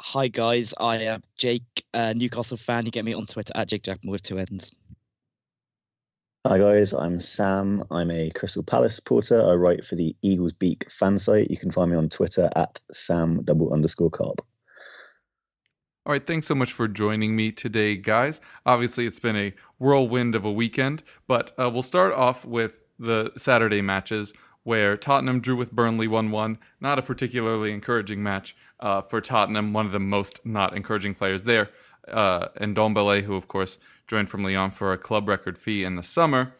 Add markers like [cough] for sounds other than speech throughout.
Hi guys, I am Jake, uh, Newcastle fan. You get me on Twitter at Jake Jackman with two ends. Hi guys, I'm Sam. I'm a Crystal Palace supporter. I write for the Eagles Beak fan site. You can find me on Twitter at Sam double underscore carp. All right, thanks so much for joining me today, guys. Obviously, it's been a whirlwind of a weekend, but uh, we'll start off with the Saturday matches where Tottenham drew with Burnley 1 1. Not a particularly encouraging match uh, for Tottenham, one of the most not encouraging players there. Uh, and Ndombele, who of course joined from Lyon for a club record fee in the summer.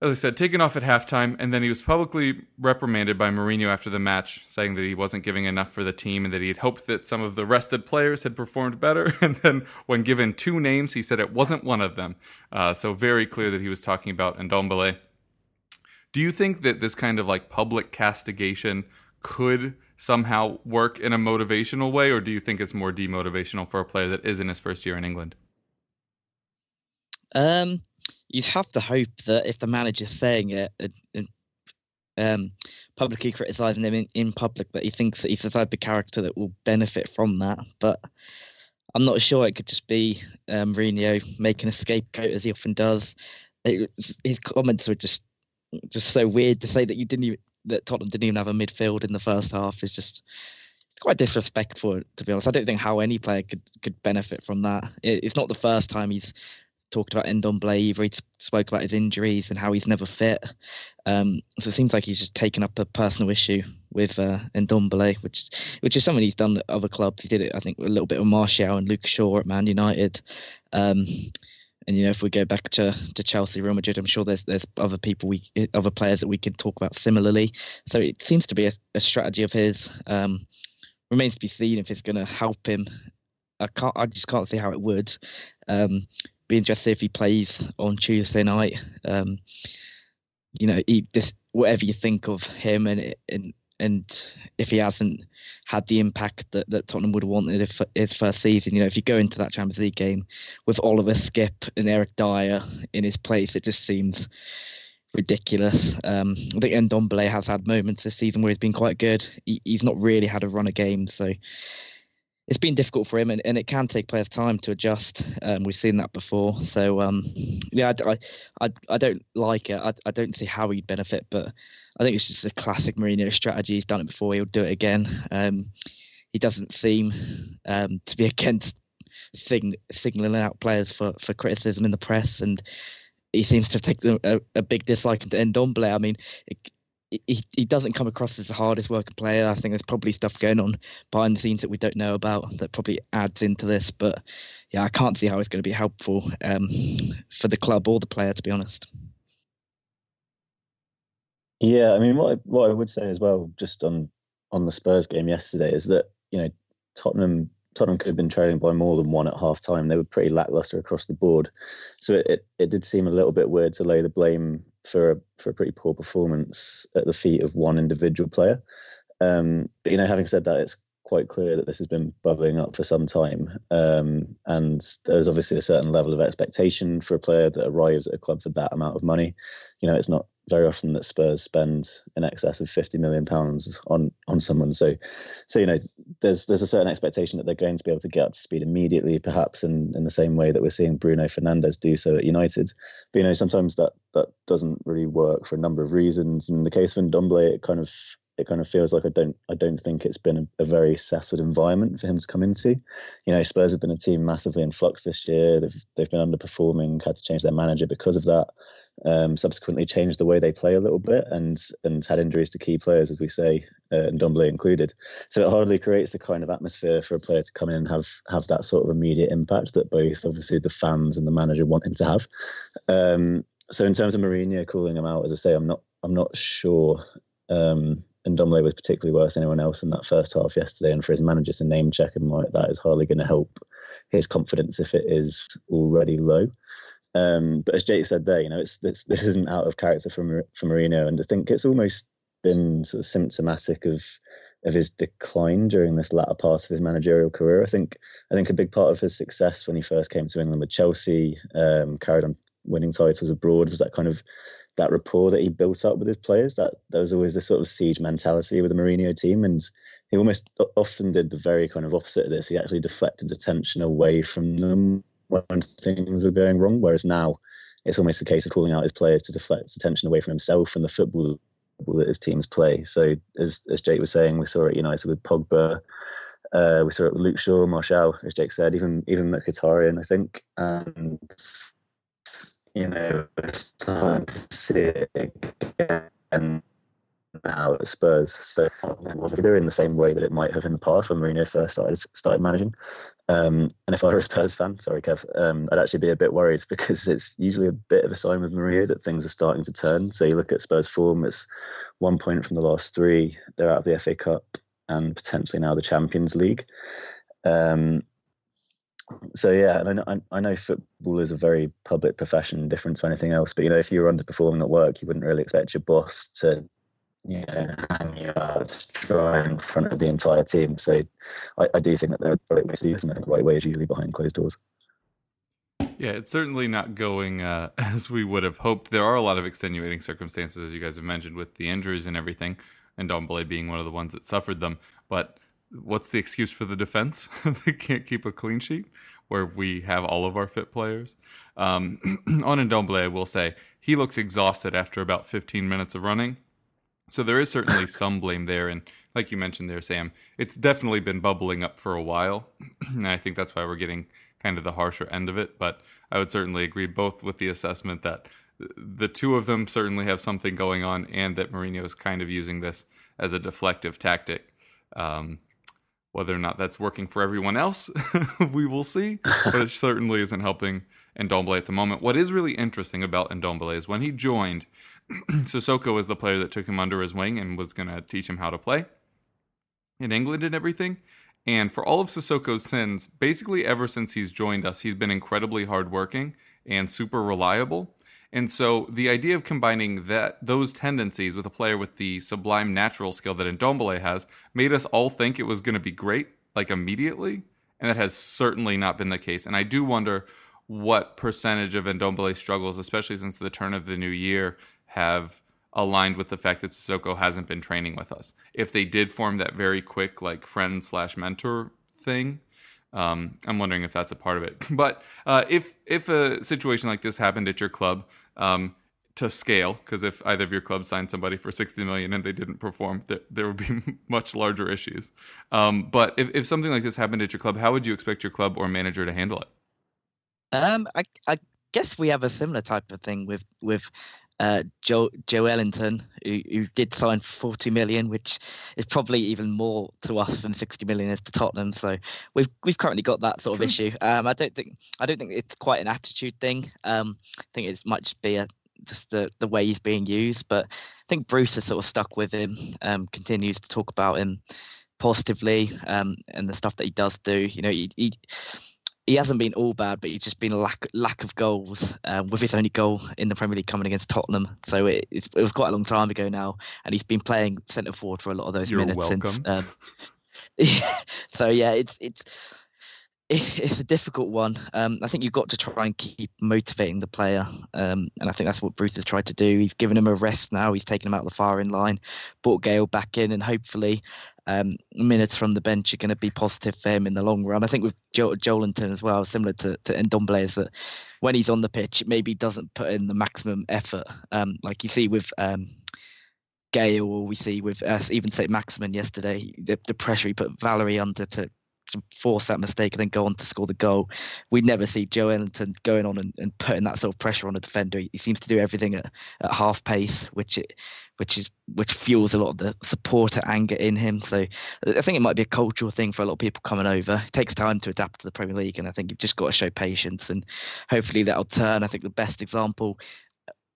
As I said, taken off at halftime, and then he was publicly reprimanded by Mourinho after the match, saying that he wasn't giving enough for the team and that he had hoped that some of the rested players had performed better. [laughs] And then, when given two names, he said it wasn't one of them. Uh, so, very clear that he was talking about Ndombele. Do you think that this kind of like public castigation could somehow work in a motivational way, or do you think it's more demotivational for a player that is in his first year in England? Um, you'd have to hope that if the manager's saying it and, and um, publicly criticising him in, in public, that he thinks that he's the type of character that will benefit from that. But I'm not sure it could just be um, Mourinho making a scapegoat as he often does. It, his comments were just just so weird to say that you didn't even that Tottenham didn't even have a midfield in the first half is just quite disrespectful to be honest. I don't think how any player could could benefit from that. It, it's not the first time he's talked about Ndombele either. He spoke about his injuries and how he's never fit. Um, so it seems like he's just taken up a personal issue with uh, Ndombele, which which is something he's done at other clubs. He did it, I think, a little bit with Martial and Luke Shaw at Man United. Um, and you know, if we go back to, to Chelsea, Real Madrid, I'm sure there's there's other people we other players that we can talk about similarly. So it seems to be a, a strategy of his. Um, remains to be seen if it's going to help him. I can't. I just can't see how it would. Um, be interested if he plays on Tuesday night. Um, you know, he, this whatever you think of him and and and if he hasn't had the impact that, that Tottenham would have wanted if his first season, you know, if you go into that Champions League game with Oliver Skipp and Eric Dier in his place, it just seems ridiculous. Um, I think Ndombele has had moments this season where he's been quite good. He, he's not really had a run of games, so it's been difficult for him, and, and it can take players time to adjust. Um, we've seen that before, so um, yeah, I, I, I don't like it. I, I don't see how he'd benefit, but I think it's just a classic Mourinho strategy. He's done it before; he'll do it again. Um, he doesn't seem um, to be [laughs] against sign, signaling out players for, for criticism in the press, and he seems to have taken a, a big dislike to Ndombele. I mean, it, he he doesn't come across as the hardest working player. I think there's probably stuff going on behind the scenes that we don't know about that probably adds into this. But yeah, I can't see how it's going to be helpful um, for the club or the player, to be honest. Yeah, I mean, what I, what I would say as well, just on on the Spurs game yesterday, is that you know Tottenham Tottenham could have been trailing by more than one at half time. They were pretty lackluster across the board, so it, it, it did seem a little bit weird to lay the blame for a for a pretty poor performance at the feet of one individual player. Um, but you know, having said that, it's quite clear that this has been bubbling up for some time, um, and there's obviously a certain level of expectation for a player that arrives at a club for that amount of money. You know, it's not very often that Spurs spend in excess of 50 million pounds on on someone. So, so you know, there's there's a certain expectation that they're going to be able to get up to speed immediately, perhaps in in the same way that we're seeing Bruno Fernandes do so at United. But you know, sometimes that that doesn't really work for a number of reasons. In the case of Ndombele, it kind of it kind of feels like I don't I don't think it's been a, a, very settled environment for him to come into. You know, Spurs have been a team massively in flux this year. They've they've been underperforming, had to change their manager because of that. Um, subsequently changed the way they play a little bit and and had injuries to key players, as we say, uh, and Ndombele included. So it hardly creates the kind of atmosphere for a player to come in and have have that sort of immediate impact that both obviously the fans and the manager want him to have. Um, so in terms of Mourinho calling him out, as I say, I'm not I'm not sure. Um, and Ndombele was particularly worse than anyone else in that first half yesterday. And for his manager to name check him like that is hardly going to help his confidence if it is already low. Um, but as Jake said there, you know, it's this this isn't out of character for for Mourinho, and I think it's almost been sort of symptomatic of of his decline during this latter part of his managerial career. I think I think a big part of his success when he first came to England with Chelsea, um, carried on winning titles abroad, was that kind of that rapport that he built up with his players. That there was always this sort of siege mentality with the Mourinho team, and he almost often did the very kind of opposite of this. He actually deflected attention away from them when things were going wrong. Whereas now, it's almost a case of calling out his players to deflect attention away from himself and the football that his teams play. So as as Jake was saying, we saw it United with Pogba. Uh, we saw it with Luke Shaw, Martial, as Jake said, even even Mkhitaryan, I think, and you know, it's time to see it again now at Spurs. So they're in the same way that it might have in the past when Mourinho first started started managing. Um, and if I were a Spurs fan, sorry Kev, um, I'd actually be a bit worried [laughs] because it's usually a bit of a sign with Mourinho that things are starting to turn. So you look at Spurs' form; it's one point from the last three. They're out of the FA Cup and potentially now the Champions League. Um, so yeah, and I know, I know football is a very public profession, different to anything else. But you know, if you were underperforming at work, you wouldn't really expect your boss to, you know, hang you out to in front of the entire team. So I, I do think that they're right ways to do this, and the right way is usually behind closed doors. Yeah, it's certainly not going uh, [laughs] as we would have hoped. There are a lot of extenuating circumstances, as you guys have mentioned, with the injuries and everything, and Ndombele being one of the ones that suffered them. But what's the excuse for the defense? [laughs] they can't keep a clean sheet where we have all of our fit players. Um, [clears throat] on Ndombele, I will say he looks exhausted after about 15 minutes of running. So there is certainly some blame there. And like you mentioned there, Sam, it's definitely been bubbling up for a while. [clears throat] and I think that's why we're getting kind of the harsher end of it. But I would certainly agree both with the assessment that the two of them certainly have something going on and that Mourinho is kind of using this as a deflective tactic. Um, whether or not that's working for everyone else, [laughs] we will see. But it certainly isn't helping Ndombele at the moment. What is really interesting about Ndombele is when he joined, [clears throat] Sissoko was the player that took him under his wing and was going to teach him how to play in England and everything. And for all of Sissoko's sins, basically ever since he's joined us, he's been incredibly hardworking and super reliable. And so the idea of combining that those tendencies with a player with the sublime natural skill that Ndombele has made us all think it was going to be great like immediately, and that has certainly not been the case. And I do wonder what percentage of Ndombele's struggles, especially since the turn of the new year, have aligned with the fact that Sissoko hasn't been training with us. If they did form that very quick like friend slash mentor thing, um, I'm wondering if that's a part of it. [laughs] But uh, if if a situation like this happened at your club, um, to scale because if either of your clubs signed somebody for 60 million and they didn't perform there, there would be [laughs] much larger issues um, but if, if something like this happened at your club how would you expect your club or manager to handle it um, I, I guess we have a similar type of thing with with uh, Joe Ellington, who, who did sign 40 million, which is probably even more to us than 60 million is to Tottenham. So we've we've currently got that sort of issue. Um, I don't think I don't think it's quite an attitude thing. Um, I think it might just be a just the the way he's being used. But I think Bruce is sort of stuck with him. Um, continues to talk about him positively um, and the stuff that he does do. You know, he, he he hasn't been all bad, but he's just been a lack lack of goals. Um, with his only goal in the Premier League coming against Tottenham, so it, it, was quite a long time ago now, and he's been playing centre forward for a lot of those You're minutes welcome. since. Um, [laughs] so yeah, it's it's it's a difficult one. Um, I think you've got to try and keep motivating the player, um, and I think that's what Bruce has tried to do. He's given him a rest now. He's taken him out of the firing line, brought Gayle back in, and hopefully um, minutes from the bench are going to be positive for him in the long run. I think with jo- Joelinton as well, similar to, to Ndombele, is that when he's on the pitch, maybe doesn't put in the maximum effort, um, like you see with um, Gayle or we see with us, even St. Maximin yesterday, the, the pressure he put Valery under to, to force that mistake and then go on to score the goal. We never see Joelinton going on and, and putting that sort of pressure on a defender. He, he seems to do everything at, at half pace, which it, which is which fuels a lot of the supporter anger in him. So I think it might be a cultural thing for a lot of people coming over. It takes time to adapt to the Premier League, and I think you've just got to show patience, and hopefully that'll turn. I think the best example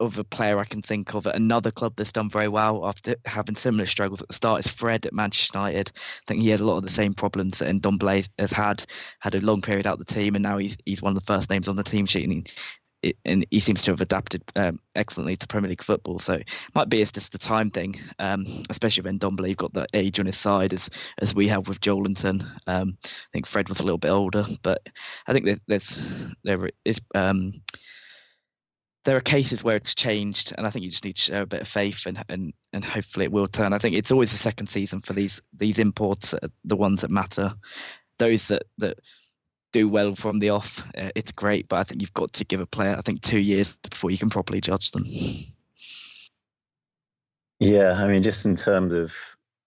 of a player I can think of at another club that's done very well after having similar struggles at the start is Fred at Manchester United. I think he had a lot of the same problems that Ndombele has had, had a long period out the team, and now he's he's one of the first names on the team sheet, and he, and he seems to have adapted um, excellently to Premier League football. So it might be it's just a time thing, um, especially when Don Ndombele got that age on his side as as we have with Joelinton. Um, I think Fred was a little bit older, but I think there's there is um, there are cases where it's changed, and I think you just need to show a bit of faith, and and and hopefully it will turn. I think it's always the second season for these these imports, the ones that matter, those that that do well from the off. Uh, it's great, but I think you've got to give a player, I think, two years before you can properly judge them. Yeah, I mean, just in terms of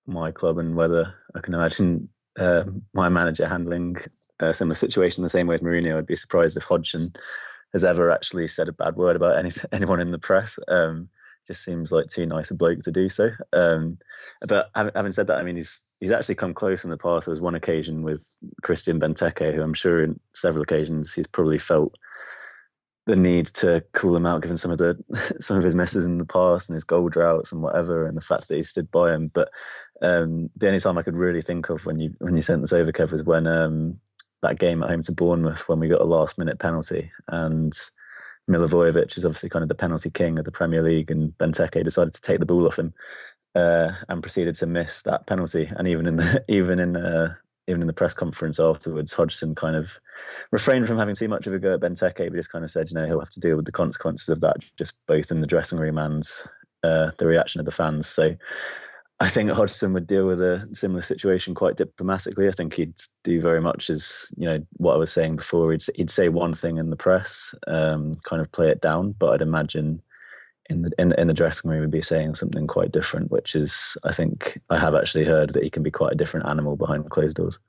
my club and whether I can imagine uh, my manager handling a similar situation the same way as Mourinho, I'd be surprised if Hodgson has ever actually said a bad word about any, [laughs] anyone in the press. Um, just seems like too nice a bloke to do so. Um, but having said that, I mean, he's he's actually come close in the past. There was one occasion with Christian Benteke, who I'm sure in several occasions he's probably felt the need to cool him out, given some of the [laughs] some of his misses in the past and his goal droughts and whatever, and the fact that he stood by him. But um, the only time I could really think of when you when you sent this over, Kev, was when um, that game at home to Bournemouth when we got a last minute penalty. And Milivojevic is obviously kind of the penalty king of the Premier League and Benteke decided to take the ball off him uh, and proceeded to miss that penalty. And even in the [laughs] even in uh, even in the press conference afterwards Hodgson kind of refrained from having too much of a go at Benteke but just kind of said you know he'll have to deal with the consequences of that just both in the dressing room and uh, the reaction of the fans. So I think Hodgson would deal with a similar situation quite diplomatically. I think he'd do very much as you know what I was saying before. He'd he'd say one thing in the press, um, kind of play it down, but I'd imagine in the in, in the dressing room he'd be saying something quite different. Which is, I think, I have actually heard that he can be quite a different animal behind closed doors.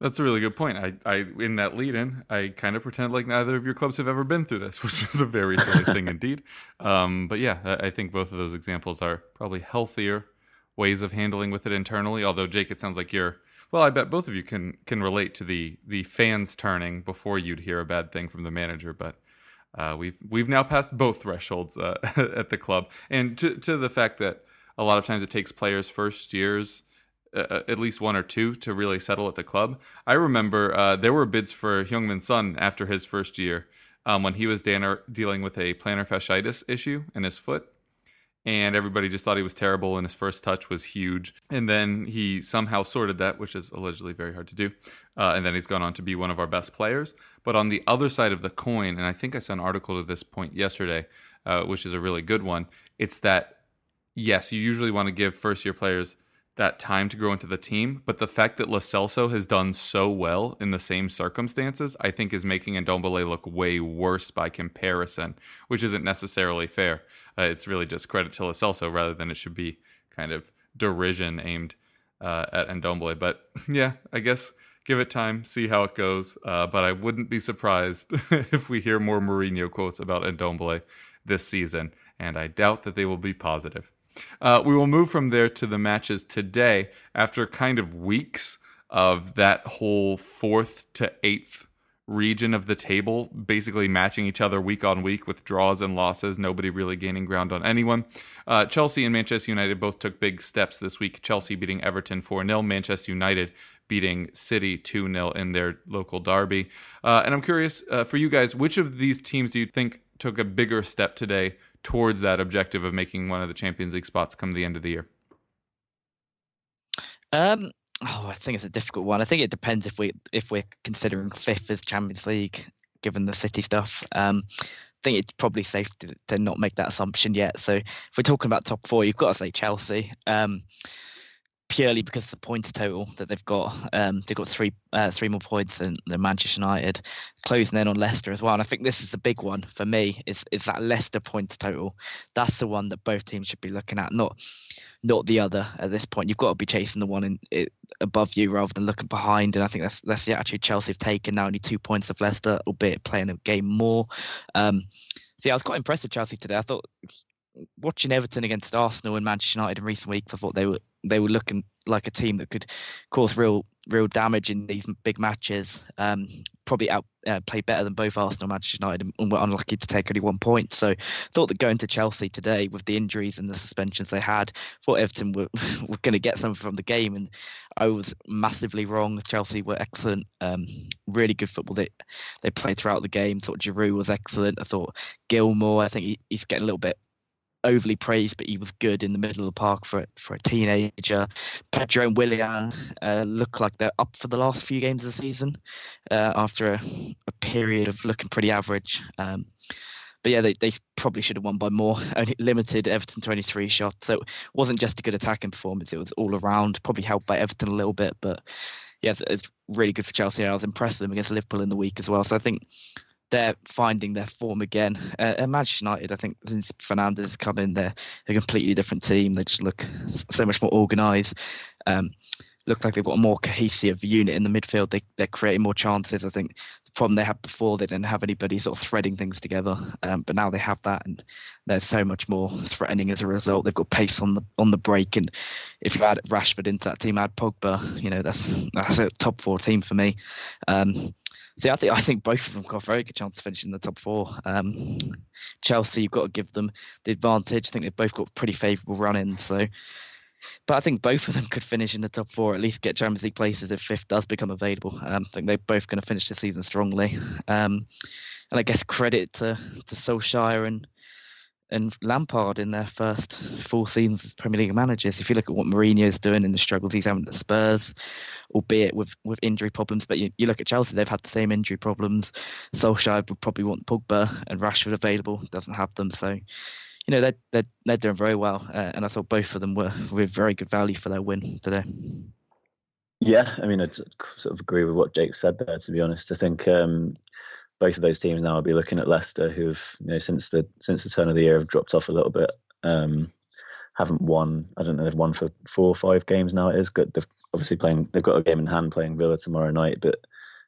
That's a really good point. I, I in that lead in, I kind of pretend like neither of your clubs have ever been through this, [laughs] which is a very silly thing indeed. Um, but yeah, I, I think both of those examples are probably healthier ways of handling with it internally. Although Jake, it sounds like you're well, I bet both of you can can relate to the the fans turning before you'd hear a bad thing from the manager. But uh, we've we've now passed both thresholds uh, [laughs] at the club, and to to the fact that a lot of times it takes players' first years uh, at least one or two to really settle at the club. I remember uh, there were bids for Heung-min Son after his first year um, when he was dealing with a plantar fasciitis issue in his foot. And everybody just thought he was terrible, and his first touch was huge. And then he somehow sorted that, which is allegedly very hard to do. Uh, and then he's gone on to be one of our best players. But on the other side of the coin, and I think I saw an article to this point yesterday, uh, which is a really good one, it's that yes, you usually want to give first year players that time to grow into the team. But the fact that Lo Celso has done so well in the same circumstances, I think is making Ndombele look way worse by comparison, which isn't necessarily fair. Uh, it's really just credit to Lo Celso rather than it should be kind of derision aimed uh, at Ndombele. But [laughs] yeah, I guess give it time, see how it goes. Uh, but I wouldn't be surprised [laughs] if we hear more Mourinho quotes about Ndombele this season, and I doubt that they will be positive. Uh, we will move from there to the matches today after kind of weeks of that whole fourth to eighth region of the table, basically matching each other week on week with draws and losses, nobody really gaining ground on anyone. Uh, Chelsea and Manchester United both took big steps this week. Chelsea beating Everton 4 0, Manchester United beating City 2 0 in their local derby. Uh, and I'm curious uh, for you guys, which of these teams do you think took a bigger step today towards that objective of making one of the Champions League spots come the end of the year? Um, oh, I think it's a difficult one. I think it depends if we if we're considering fifth as Champions League, given the City stuff. Um, I think it's probably safe to, to not make that assumption yet. So if we're talking about top four, you've got to say Chelsea. Um, purely because of the points total that they've got. Um, they've got three uh, three more points than, than Manchester United, closing in on Leicester as well. And I think this is the big one for me. Is is that Leicester points total? That's the one that both teams should be looking at, not not the other at this point. You've got to be chasing the one in, it, above you rather than looking behind. And I think that's that's the attitude Chelsea have taken now. Only two points of Leicester, albeit playing a game more. Um, so yeah, I was quite impressed with Chelsea today. I thought watching Everton against Arsenal and Manchester United in recent weeks, I thought they were they were looking like a team that could cause real real damage in these big matches. Um, probably out uh, played better than both Arsenal and Manchester United, and were unlucky to take only one point. So thought that going to Chelsea today with the injuries and the suspensions they had, thought Everton were [laughs] were going to get something from the game, and I was massively wrong. Chelsea were excellent, um, really good football they they played throughout the game. Thought Giroud was excellent. I thought Gilmour, I think he, he's getting a little bit overly praised, but he was good in the middle of the park for for a teenager. Pedro and Willian uh, look like they're up for the last few games of the season uh, after a, a, period of looking pretty average. Um, but yeah, they, they probably should have won by more. [laughs] Only limited Everton 23 shots, so it wasn't just a good attacking performance. It was all around, probably helped by Everton a little bit, but yeah, it's, it's really good for Chelsea. I was impressed with them against Liverpool in the week as well. So I think they're finding their form again. Uh, and Manchester United, I think, since Fernandes has come in, they're a completely different team. They just look so much more organised. Um, look like they've got a more cohesive unit in the midfield. They, they're creating more chances. I think the problem they had before, they didn't have anybody sort of threading things together. Um, but now they have that, and they're so much more threatening as a result. They've got pace on the on the break, and if you add Rashford into that team, add Pogba, you know that's that's a top four team for me. Um, See, I think I think both of them got a very good chance to finish in the top four. Um, Chelsea, you've got to give them the advantage. I think they've both got pretty favourable run-ins. So, but I think both of them could finish in the top four, at least get Champions League places if fifth does become available. Um, I think they're both going to finish the season strongly. Um, and I guess credit to to Solskjaer and and Lampard in their first four seasons as Premier League managers. If you look at what Mourinho's doing and the struggles he's having at Spurs, albeit with, with injury problems, but you, you look at Chelsea, they've had the same injury problems. Solskjaer would probably want Pogba and Rashford available, doesn't have them. So, you know, they're, they're, they're doing very well. Uh, and I thought both of them were, were very good value for their win today. Yeah, I mean, I sort of agree with what Jake said there. To be honest, I think um, both of those teams now will be looking at Leicester, who've you know since the since the turn of the year have dropped off a little bit. Um, haven't won. I don't know. They've won for four or five games now. It is good. They've obviously playing. They've got a game in hand playing Villa tomorrow night, but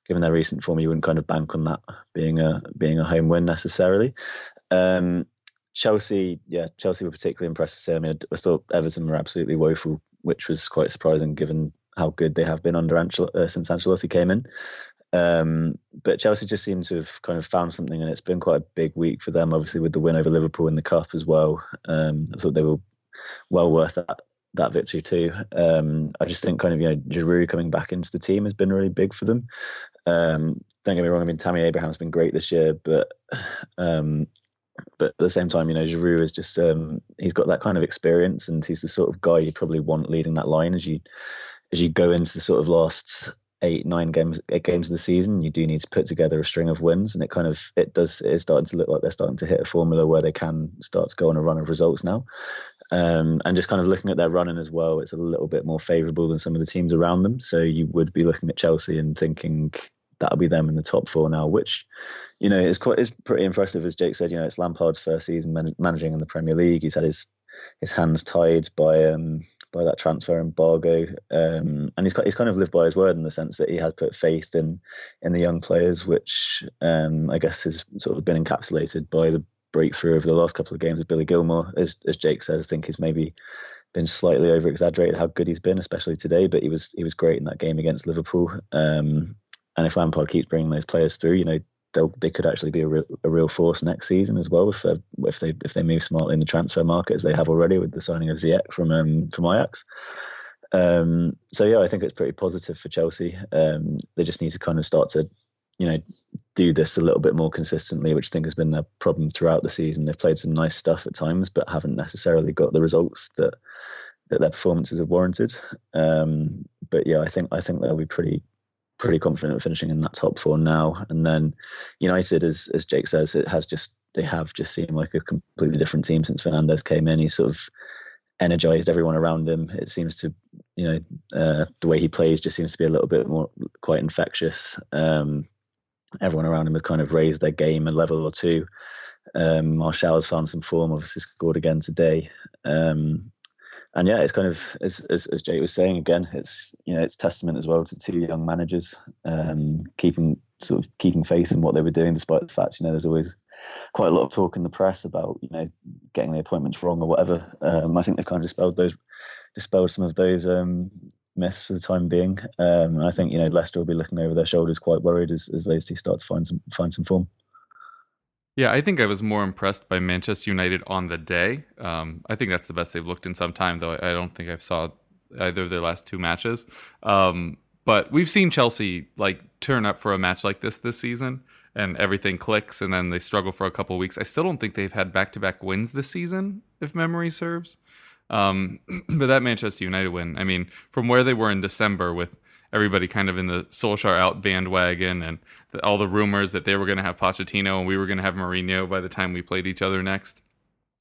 given their recent form, you wouldn't kind of bank on that being a being a home win necessarily. Um, Chelsea, yeah, Chelsea were particularly impressive today. I mean, I thought Everton were absolutely woeful, which was quite surprising given how good they have been under Ancel- uh, since Ancelotti came in. Um, but Chelsea just seem to have kind of found something, and it's been quite a big week for them. Obviously, with the win over Liverpool in the cup as well, um, I thought they were well worth that that victory too. Um, I just think kind of you know Giroud coming back into the team has been really big for them. Um, don't get me wrong. I mean, Tammy Abraham's been great this year, but um, but at the same time, you know, Giroud is just um, he's got that kind of experience, and he's the sort of guy you probably want leading that line as you as you go into the sort of last eight nine games eight games of the season you do need to put together a string of wins and it kind of it does it is starting to look like they're starting to hit a formula where they can start to go on a run of results now. Um, and just kind of looking at their running as well it's a little bit more favorable than some of the teams around them. So you would be looking at chelsea and thinking that'll be them in the top four now which you know is quite is pretty impressive. As jake said you know it's lampard's first season man- managing in the premier league. He's had his his hands tied by um, by that transfer embargo, um, and he's he's kind of lived by his word in the sense that he has put faith in in the young players, which um, I guess has sort of been encapsulated by the breakthrough over the last couple of games of Billy Gilmour. As as Jake says, I think he's maybe been slightly over exaggerated how good he's been, especially today. But he was he was great in that game against Liverpool. Um, and if Lampard keeps bringing those players through, you know, they could actually be a real, a real force next season as well if, uh, if they if they move smartly in the transfer market as they have already with the signing of Ziyech from um, from Ajax. Um, so yeah, I think it's pretty positive for Chelsea. Um, they just need to kind of start to you know do this a little bit more consistently, which I think has been their problem throughout the season. They've played some nice stuff at times, but haven't necessarily got the results that that their performances have warranted. Um, but yeah, I think I think they'll be pretty pretty confident of finishing in that top four now. And then United, as as Jake says, it has just they have just seemed like a completely different team since Fernandes came in. He sort of energized everyone around him. It seems to, you know, uh, the way he plays just seems to be a little bit more quite infectious. Um, everyone around him has kind of raised their game a level or two. Um, has found some form, obviously scored again today. Um, and yeah, it's kind of as, as as Jake was saying again, it's you know it's testament as well to two young managers um, keeping sort of keeping faith in what they were doing, despite the fact you know there's always quite a lot of talk in the press about you know getting the appointments wrong or whatever. Um, I think they've kind of dispelled those dispelled some of those um, myths for the time being. Um, and I think you know Leicester will be looking over their shoulders, quite worried as, as those two start to find some find some form. Yeah, I think I was more impressed by Manchester United on the day. Um, I think that's the best they've looked in some time, though. I don't think I've saw either of their last two matches. Um, but we've seen Chelsea like turn up for a match like this this season, and everything clicks, and then they struggle for a couple weeks. I still don't think they've had back to back wins this season, if memory serves. Um, [clears throat] but that Manchester United win, I mean, from where they were in December with everybody kind of in the Solskjaer out bandwagon and the, all the rumors that they were going to have Pochettino and we were going to have Mourinho by the time we played each other next.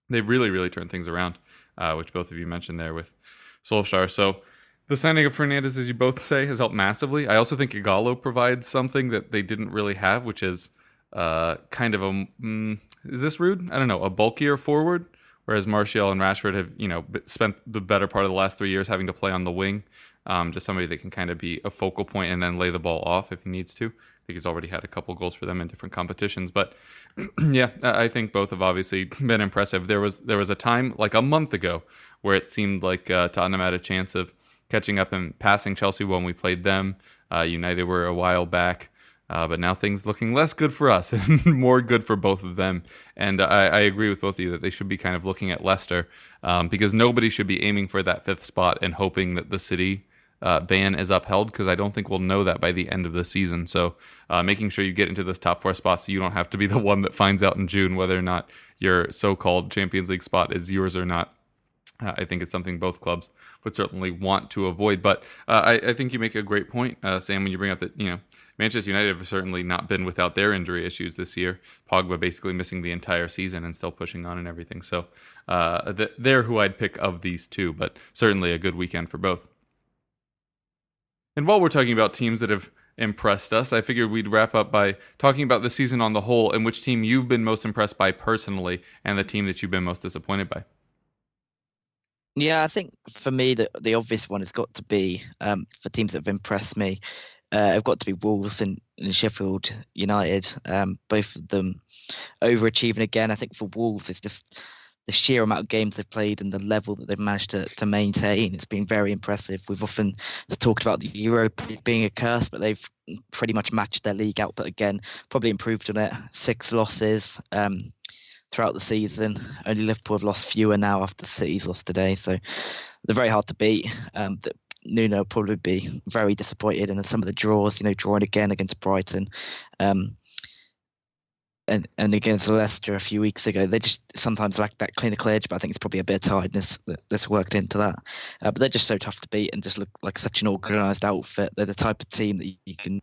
They really, really turned things around, uh, which both of you mentioned there with Solskjaer. So the signing of Fernandes, as you both say, has helped massively. I also think Ighalo provides something that they didn't really have, which is uh, kind of a mm, is this rude? I don't know, a bulkier forward. Whereas Martial and Rashford have, you know, spent the better part of the last three years having to play on the wing um, just somebody that can kind of be a focal point and then lay the ball off if he needs to. I think he's already had a couple goals for them in different competitions, but [clears throat] yeah, I think both have obviously been impressive. There was there was a time like a month ago where it seemed like uh, Tottenham had a chance of catching up and passing Chelsea when we played them. Uh, United were a while back. Uh, but now things looking less good for us [laughs] and more good for both of them. And I, I, agree with both of you that they should be kind of looking at Leicester um, because nobody should be aiming for that fifth spot and hoping that the city uh, ban is upheld because I don't think we'll know that by the end of the season. So uh, making sure you get into those top four spots so you don't have to be the [laughs] one that finds out in June whether or not your so-called Champions League spot is yours or not. Uh, I think it's something both clubs would certainly want to avoid. But uh, I, I, think you make a great point, uh, Sam, when you bring up that you know Manchester United have certainly not been without their injury issues this year. Pogba basically missing the entire season and still pushing on and everything. So uh, they're who I'd pick of these two, but certainly a good weekend for both. And while we're talking about teams that have impressed us, I figured we'd wrap up by talking about the season on the whole and which team you've been most impressed by personally and the team that you've been most disappointed by. Yeah, I think for me, the, the obvious one has got to be um, for teams that have impressed me. Uh, have got to be Wolves and, and Sheffield United. Um, both of them overachieving again. I think for Wolves, it's just the sheer amount of games they've played and the level that they've managed to, to maintain, it's been very impressive. We've often talked about the Europa being a curse, but they've pretty much matched their league output again, probably improved on it. Six losses um, throughout the season. Only Liverpool have lost fewer now after the City's lost today, so they're very hard to beat. Um, Nuno will probably be very disappointed, and then some of the draws, you know, drawing again against Brighton. Um, and, and against Leicester a few weeks ago, they just sometimes lack that clinical edge. But I think it's probably a bit of tiredness that, that's worked into that. Uh, but they're just so tough to beat and just look like such an organised outfit. They're the type of team that you can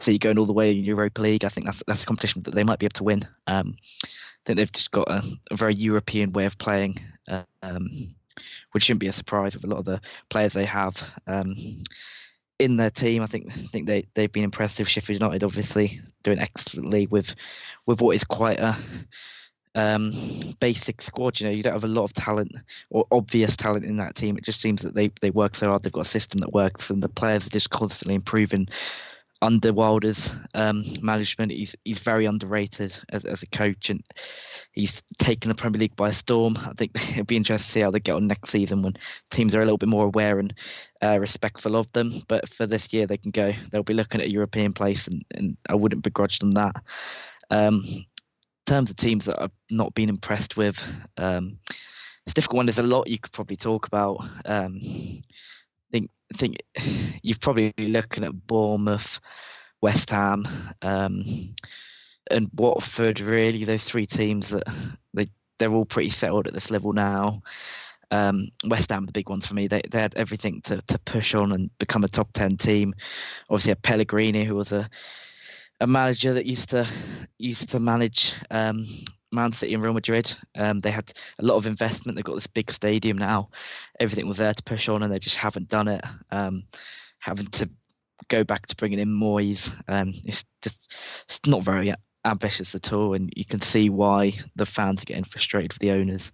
see going all the way in Europa League. I think that's that's a competition that they might be able to win. Um, think they've just got a, a very European way of playing, um, which shouldn't be a surprise with a lot of the players they have. Um, in their team. I think I think they they've been impressive. Sheffield United obviously doing excellently with with what is quite a um, basic squad. You know, you don't have a lot of talent or obvious talent in that team. It just seems that they they work so hard. They've got a system that works, and the players are just constantly improving under Wilder's um, management. He's he's very underrated as, as a coach, and he's taken the Premier League by storm. I think [laughs] it'll be interesting to see how they get on next season when teams are a little bit more aware and uh, respectful of them. But for this year, they can go. They'll be looking at a European place, and, and I wouldn't begrudge them that. Um, in terms of teams that I've not been impressed with, um, it's a difficult one. There's a lot you could probably talk about. Um, think think you're probably looking at Bournemouth, West Ham, um, and Watford. Really, those three teams that they they're all pretty settled at this level now. Um, West Ham, the big ones for me, they they had everything to to push on and become a top ten team. Obviously, a Pellegrini, who was a a manager that used to used to manage um, Man City and Real Madrid. Um, they had a lot of investment. They've got this big stadium now. Everything was there to push on, and they just haven't done it. Um, having to go back to bringing in Moyes, um, it's just it's not very ambitious at all, and you can see why the fans are getting frustrated with the owners.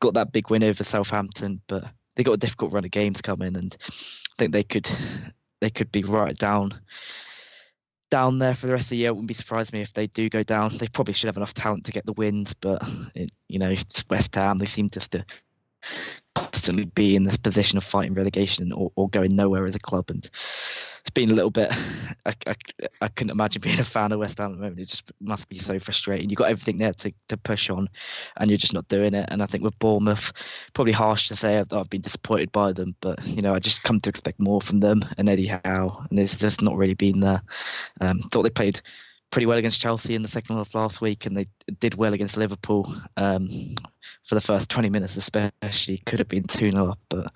Got that big win over Southampton, but they got a difficult run of games coming, and I think they could they could be right down down there for the rest of the year. It wouldn't be surprised me if they do go down. They probably should have enough talent to get the wins, but it, you know, it's West Ham. They seem just to constantly be in this position of fighting relegation or, or going nowhere as a club, and it's been a little bit. I, I, I couldn't imagine being a fan of West Ham at the moment. It just must be so frustrating. You've got everything there to, to push on, and you're just not doing it. And I think with Bournemouth, probably harsh to say I've, I've been disappointed by them, but you know I just come to expect more from them and Eddie Howe, and it's just not really been there. Um, thought they played pretty well against Chelsea in the second half last week, and they did well against Liverpool um, for the first 20 minutes, especially. Could have been 2 0 up, but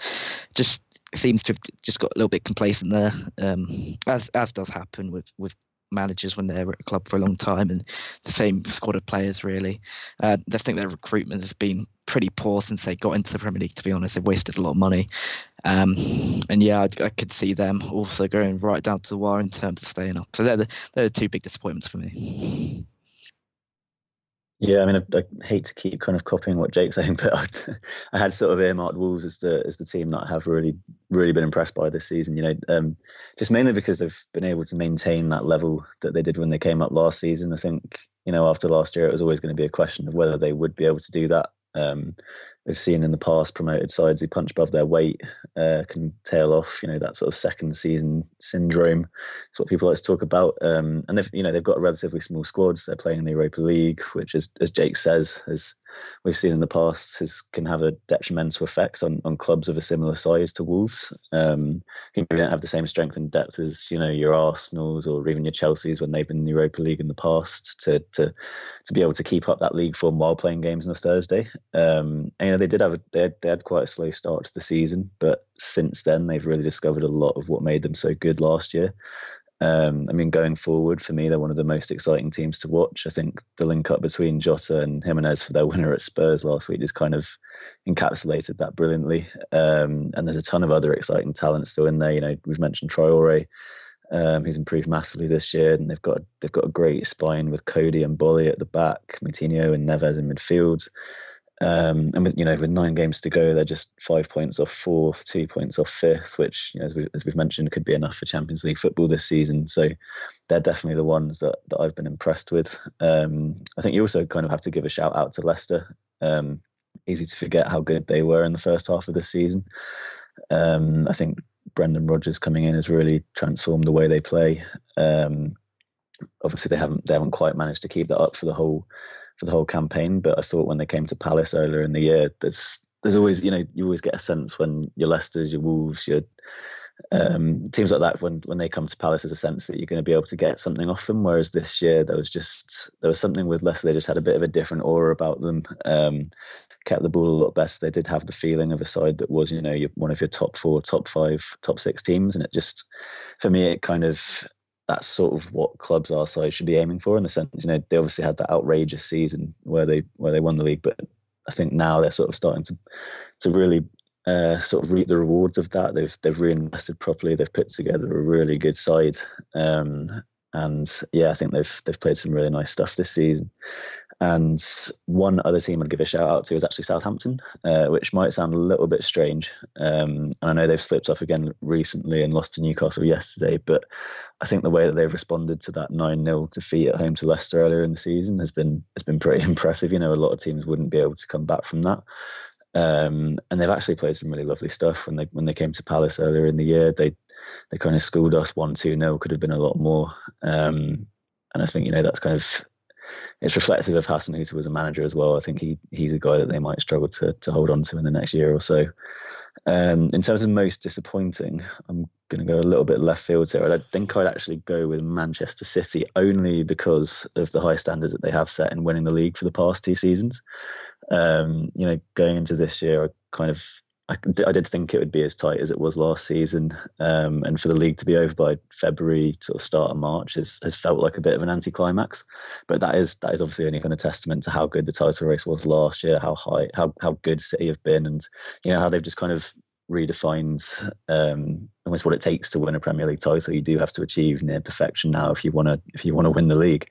just seems to have just got a little bit complacent there, um, as as does happen with with managers when they're at a club for a long time and the same squad of players really. Uh, I think their recruitment has been pretty poor since they got into the Premier League. To be honest, they've wasted a lot of money, um, and yeah, I, I, could see them also going right down to the wire in terms of staying up. So they're the, they're the two big disappointments for me. Yeah, I mean, I, I, hate to keep kind of copying what Jake's [laughs] saying, but I, I, had sort of earmarked Wolves as the as the team that I have really really been impressed by this season. You know, um, just mainly because they've been able to maintain that level that they did when they came up last season. I think you know after last year, it was always going to be a question of whether they would be able to do that. Um, we've seen in the past promoted sides who punch above their weight uh, can tail off. You know that sort of second season syndrome. It's what people like to talk about. Um, and they've you know they've got relatively small squads. They're playing in the Europa League, which is as Jake says as we've seen in the past has, can have a detrimental effect on, on clubs of a similar size to Wolves. Um, you don't have the same strength and depth as you know your Arsenals or even your Chelseas when they've been in the Europa League in the past to to to be able to keep up that league form while playing games on a Thursday. Um, and, they did have a, they had, they had quite a slow start to the season, but since then they've really discovered a lot of what made them so good last year. Um, I mean, going forward, for me, they're one of the most exciting teams to watch. I think the link up between Jota and Jimenez for their winner at Spurs last week just kind of encapsulated that brilliantly. Um, and there's a ton of other exciting talent still in there. You know, we've mentioned Traore, um, who's improved massively this year, and they've got they've got a great spine with Coady and Boly at the back, Moutinho and Neves in midfield. Um, and with you know with nine games to go, they're just five points off fourth, two points off fifth, which you know, as, we, as we've mentioned could be enough for Champions League football this season. So they're definitely the ones that, that I've been impressed with. Um, I think you also kind of have to give a shout out to Leicester. Um, easy to forget how good they were in the first half of the season. Um, I think Brendan Rodgers coming in has really transformed the way they play. Um, obviously, they haven't they haven't quite managed to keep that up for the whole for the whole campaign. But I thought when they came to Palace earlier in the year, there's there's always you know you always get a sense when your Leicester's, your Wolves, your um, teams like that when when they come to Palace, there's a sense that you're going to be able to get something off them. Whereas this year there was just there was something with Leicester. They just had a bit of a different aura about them. Um, kept the ball a lot better. They did have the feeling of a side that was you know one of your top four, top five, top six teams, and it just for me it kind of that's sort of what clubs our size should be aiming for in the sense, you know, they obviously had that outrageous season where they where they won the league, but I think now they're sort of starting to to really uh, sort of reap the rewards of that. They've they've reinvested properly. They've put together a really good side, um, and yeah, I think they've they've played some really nice stuff this season. And one other team I'd give a shout out to is actually Southampton, uh, which might sound a little bit strange. Um, and I know they've slipped off again recently and lost to Newcastle yesterday, but I think the way that they've responded to that 9 0 defeat at home to Leicester earlier in the season has been has been pretty [laughs] impressive. You know, a lot of teams wouldn't be able to come back from that. Um, and they've actually played some really lovely stuff when they when they came to Palace earlier in the year. They they kind of schooled us one two nil could have been a lot more. Um, and I think you know that's kind of it's reflective of Hasenhüttl as a manager as well. I think he he's a guy that they might struggle to to hold on to in the next year or so. Um, in terms of most disappointing, I'm going to go a little bit left field here. I think I'd actually go with Manchester City only because of the high standards that they have set in winning the league for the past two seasons. Um, you know, going into this year, I kind of I, I did think it would be as tight as it was last season, um, and for the league to be over by February, sort of start of March, has, has felt like a bit of an anticlimax. But that is that is obviously only kind of testament to how good the title race was last year, how high, how how good City have been, and you know how they've just kind of redefined um, almost what it takes to win a Premier League title. You do have to achieve near perfection now if you want to if you want to win the league.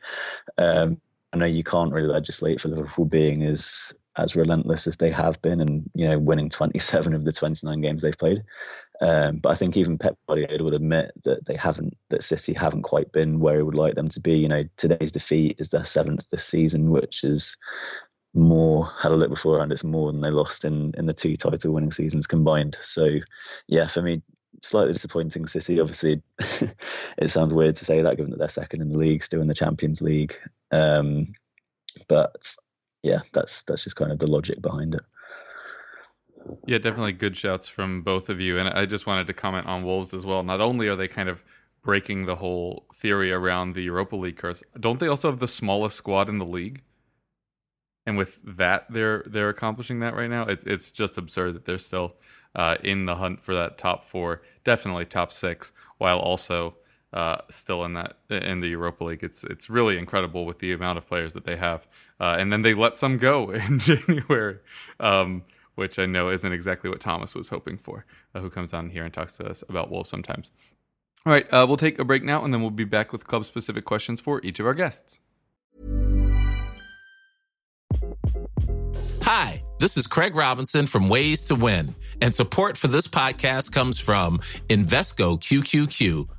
Um, I know you can't really legislate for Liverpool being as as relentless as they have been, and you know, winning 27 of the 29 games they've played. Um, but I think even Pep Guardiola would admit that they haven't, that City haven't quite been where he would like them to be. You know, today's defeat is their seventh this season, which is more had a look before beforehand. It's more than they lost in in the two title winning seasons combined. So, yeah, for me, slightly disappointing City. Obviously, [laughs] it sounds weird to say that given that they're second in the league, still in the Champions League. Um, but yeah, that's that's just kind of the logic behind it. Yeah, definitely good shouts from both of you. And I just wanted to comment on Wolves as well. Not only are they kind of breaking the whole theory around the Europa League curse, don't they also have the smallest squad in the league? And with that, they're they're accomplishing that right now. It's it's just absurd that they're still uh, in the hunt for that top four, definitely top six, while also uh, still in that in the Europa League. It's it's really incredible with the amount of players that they have, uh, and then they let some go [laughs] in January, um, which I know isn't exactly what Thomas was hoping for, uh, who comes on here and talks to us about Wolves sometimes. All right, uh, we'll take a break now, and then we'll be back with club specific questions for each of our guests. Hi, this is Craig Robinson from Ways to Win, and support for this podcast comes from Invesco QQQ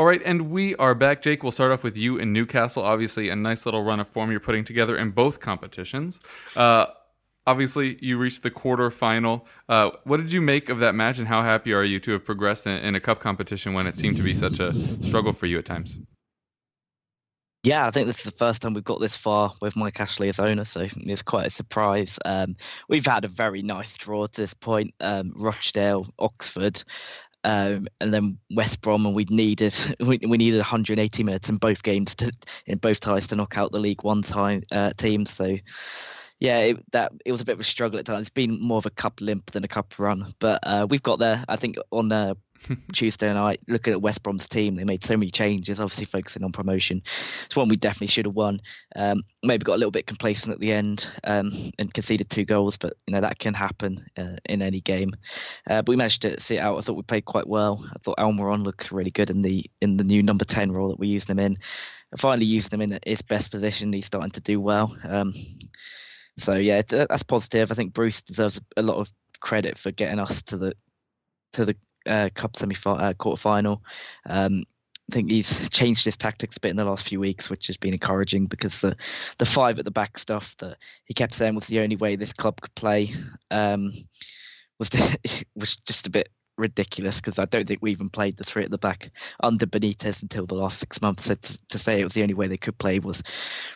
All right, and we are back. Jake, we'll start off with you in Newcastle. Obviously, a nice little run of form you're putting together in both competitions. Uh, obviously, you reached the quarterfinal. Uh, what did you make of that match, and how happy are you to have progressed in, in a cup competition when it seemed to be such a struggle for you at times? Yeah, I think this is the first time we've got this far with Mike Ashley as owner, so it's quite a surprise. Um, we've had a very nice draw to this point. Um, Rochdale, Oxford, um, and then West Brom, and we needed [laughs] we, we needed 180 minutes in both games to in both ties to knock out the League One time uh, team. So yeah, it, that it was a bit of a struggle at times. It's been more of a cup limp than a cup run, but uh, we've got there. I think on uh, [laughs] Tuesday night, looking at West Brom's team, they made so many changes. Obviously, focusing on promotion. It's one we definitely should have won. Um, maybe got a little bit complacent at the end um, and conceded two goals, but you know that can happen uh, in any game. Uh, but we managed to see it out. I thought we played quite well. I thought Almiron looks really good in the in the new number ten role that we used him in. Finally used him in his best position. He's starting to do well. Um, so yeah, that's positive. I think Bruce deserves a lot of credit for getting us to the to the uh, cup semi uh, quarter final. Um, I think he's changed his tactics a bit in the last few weeks, which has been encouraging because the the five at the back stuff that he kept saying was the only way this club could play um, was [laughs] was just a bit ridiculous because I don't think we even played the three at the back under Benitez until the last six months. So to, to, say it was the only way they could play was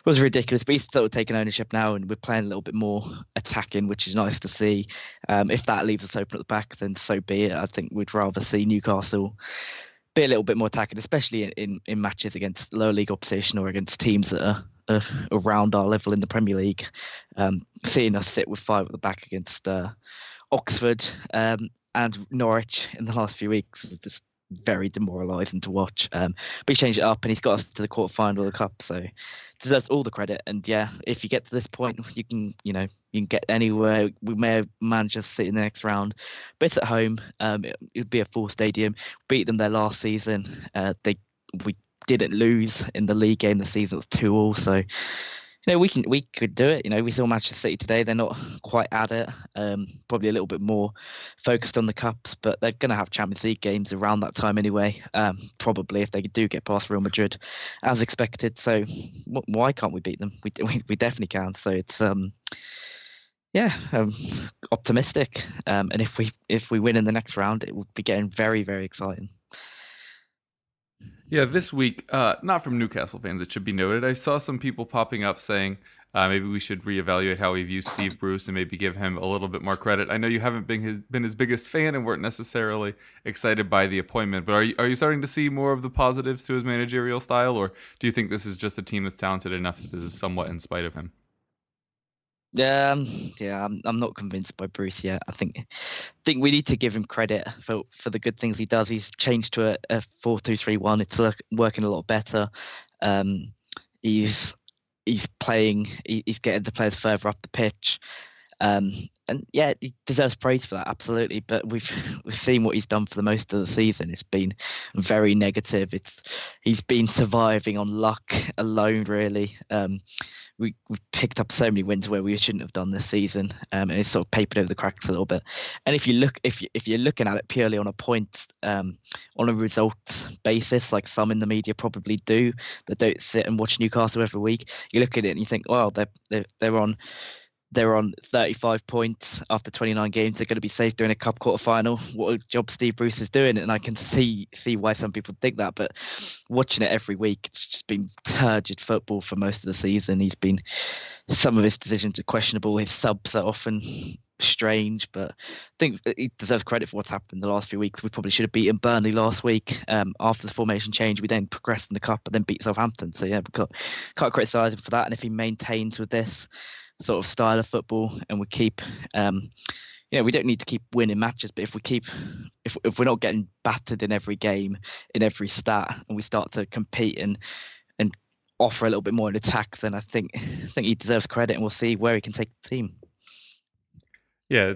was ridiculous. But he's sort of taking ownership now, and we're playing a little bit more attacking, which is nice to see. Um, if that leaves us open at the back, then so be it. I think we'd rather see Newcastle be a little bit more attacking, especially in, in, in matches against lower league opposition or against teams that are uh, around our level in the Premier League. Um, seeing us sit with five at the back against uh, Oxford um, and Norwich in the last few weeks was just very demoralising to watch. Um, but he changed it up and he's got us to the quarter final of the cup, so deserves all the credit. And yeah, if you get to this point, you can, you know, you can get anywhere. We may have to sit in the next round, but it's at home. Um, it, would be a full stadium. Beat them there last season. Uh, they we didn't lose in the league game. The season It was two all. So you know, we can we could do it. You know, we saw Manchester City today; they're not quite at it. Um, probably a little bit more focused on the cups, but they're going to have Champions League games around that time anyway. Um, probably if they do get past Real Madrid, as expected. So why can't we beat them? We we, we definitely can. So it's um, yeah, um, optimistic. Um, and if we if we win in the next round, it will be getting very very exciting. Yeah, this week, uh, not from Newcastle fans, it should be noted. I saw some people popping up saying uh, maybe we should reevaluate how we view Steve Bruce and maybe give him a little bit more credit. I know you haven't been his, been his biggest fan and weren't necessarily excited by the appointment, but are you, are you starting to see more of the positives to his managerial style, or do you think this is just a team that's talented enough that this is somewhat in spite of him? Um, yeah, I'm, I'm not convinced by Bruce yet. I think think we need to give him credit for, for the good things he does. He's changed to a, a four two three one. It's look, working a lot better. Um, he's he's playing. He, he's getting the players further up the pitch. Um, and yeah, he deserves praise for that, absolutely. But we've [laughs] we've seen what he's done for the most of the season. It's been very negative. It's he's been surviving on luck alone, really. Um, we we picked up so many wins where we shouldn't have done this season, um, and it's sort of papered over the cracks a little bit. And if you look, if you, if you're looking at it purely on a point, um, on a results basis, like some in the media probably do, that don't sit and watch Newcastle every week, you look at it and you think, well, they're they're, they're on they're on 35 points after 29 games. They're going to be safe during a cup quarter final. What a job Steve Bruce is doing, and I can see see why some people think that. But watching it every week, it's just been turgid football for most of the season. He's been some of his decisions are questionable. His subs are often strange, but I think he deserves credit for what's happened the last few weeks. We probably should have beaten Burnley last week um, after the formation change. We then progressed in the cup and then beat Southampton. So yeah, we can't criticise him for that. And if he maintains with this sort of style of football, and we keep, um, you know, we don't need to keep winning matches, but if we keep, if if we're not getting battered in every game, in every stat, and we start to compete and and offer a little bit more in attack, then I think I think he deserves credit, and we'll see where he can take the team. Yeah,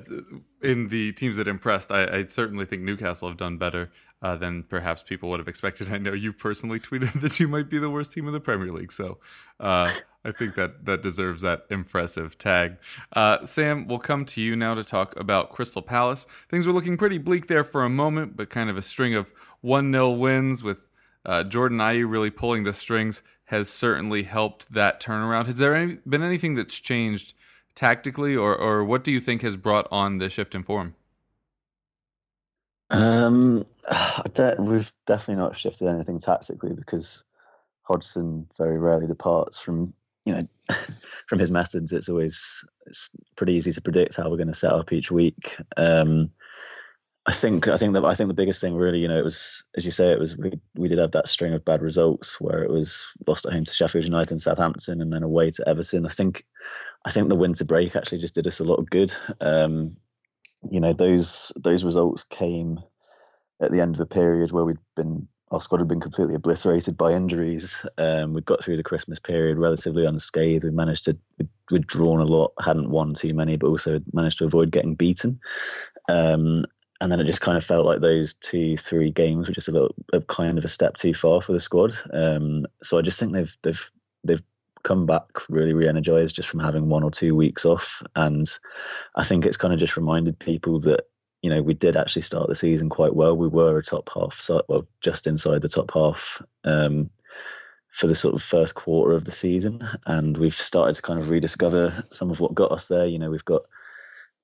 in the teams that impressed, I, I, certainly think Newcastle have done better uh, than perhaps people would have expected. I know you personally [laughs] tweeted that you might be the worst team in the Premier League, so uh, I think that that deserves that impressive tag. Uh, Sam, we'll come to you now to talk about Crystal Palace. Things were looking pretty bleak there for a moment, but kind of a string of 1 0 wins with uh, Jordan Ayew really pulling the strings has certainly helped that turnaround. Has there any, been anything that's changed tactically, or, or what do you think has brought on the shift in form? Um, [sighs] we've definitely not shifted anything tactically because Hodgson very rarely departs from you know [laughs] from his methods. It's always it's pretty easy to predict how we're going to set up each week. Um, I think I think that I think the biggest thing really, you know, it was as you say, it was we we did have that string of bad results where it was lost at home to Sheffield United and Southampton, and then away to Everton. I think I think the winter break actually just did us a lot of good. Um, you know, those those results came at the end of a period where we'd been our squad had been completely obliterated by injuries. Um, we'd got through the Christmas period relatively unscathed. We'd managed to we'd drawn a lot, hadn't won too many, but also managed to avoid getting beaten. Um, and then it just kind of felt like those two, three games were just a little, a kind of a step too far for the squad. Um, so I just think they've they've they've come back really re-energized just from having one or two weeks off, and I think it's kind of just reminded people that you know, we did actually start the season quite well. We were a top half, well, just inside the top half um, for the sort of first quarter of the season, and we've started to kind of rediscover some of what got us there. You know, we've got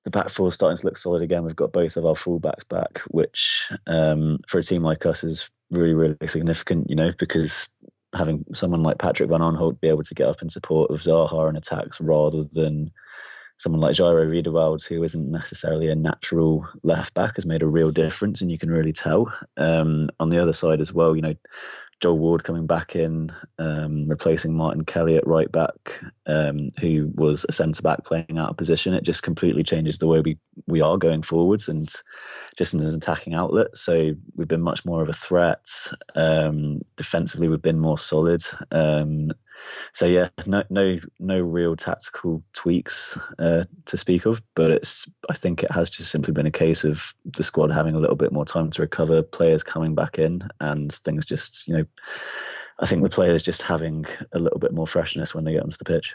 the back four starting to look solid again. We've got both of our fullbacks back, which um, for a team like us is really, really significant. You know, because having someone like Patrick Van Aanholt be able to get up in support of Zaha in attacks rather than someone like Jairo Riedewald, who isn't necessarily a natural left back, has made a real difference, and you can really tell. Um, on the other side as well, you know, Joel Ward coming back in, um, replacing Martin Kelly at right back, um, who was a centre back playing out of position. It just completely changes the way we, we are going forwards and just as an attacking outlet. So we've been much more of a threat. Um, defensively, we've been more solid. Um, so yeah, no no no real tactical tweaks uh, to speak of, but it's I think it has just simply been a case of the squad having a little bit more time to recover, players coming back in, and things just you know, I think the players just having a little bit more freshness when they get onto the pitch.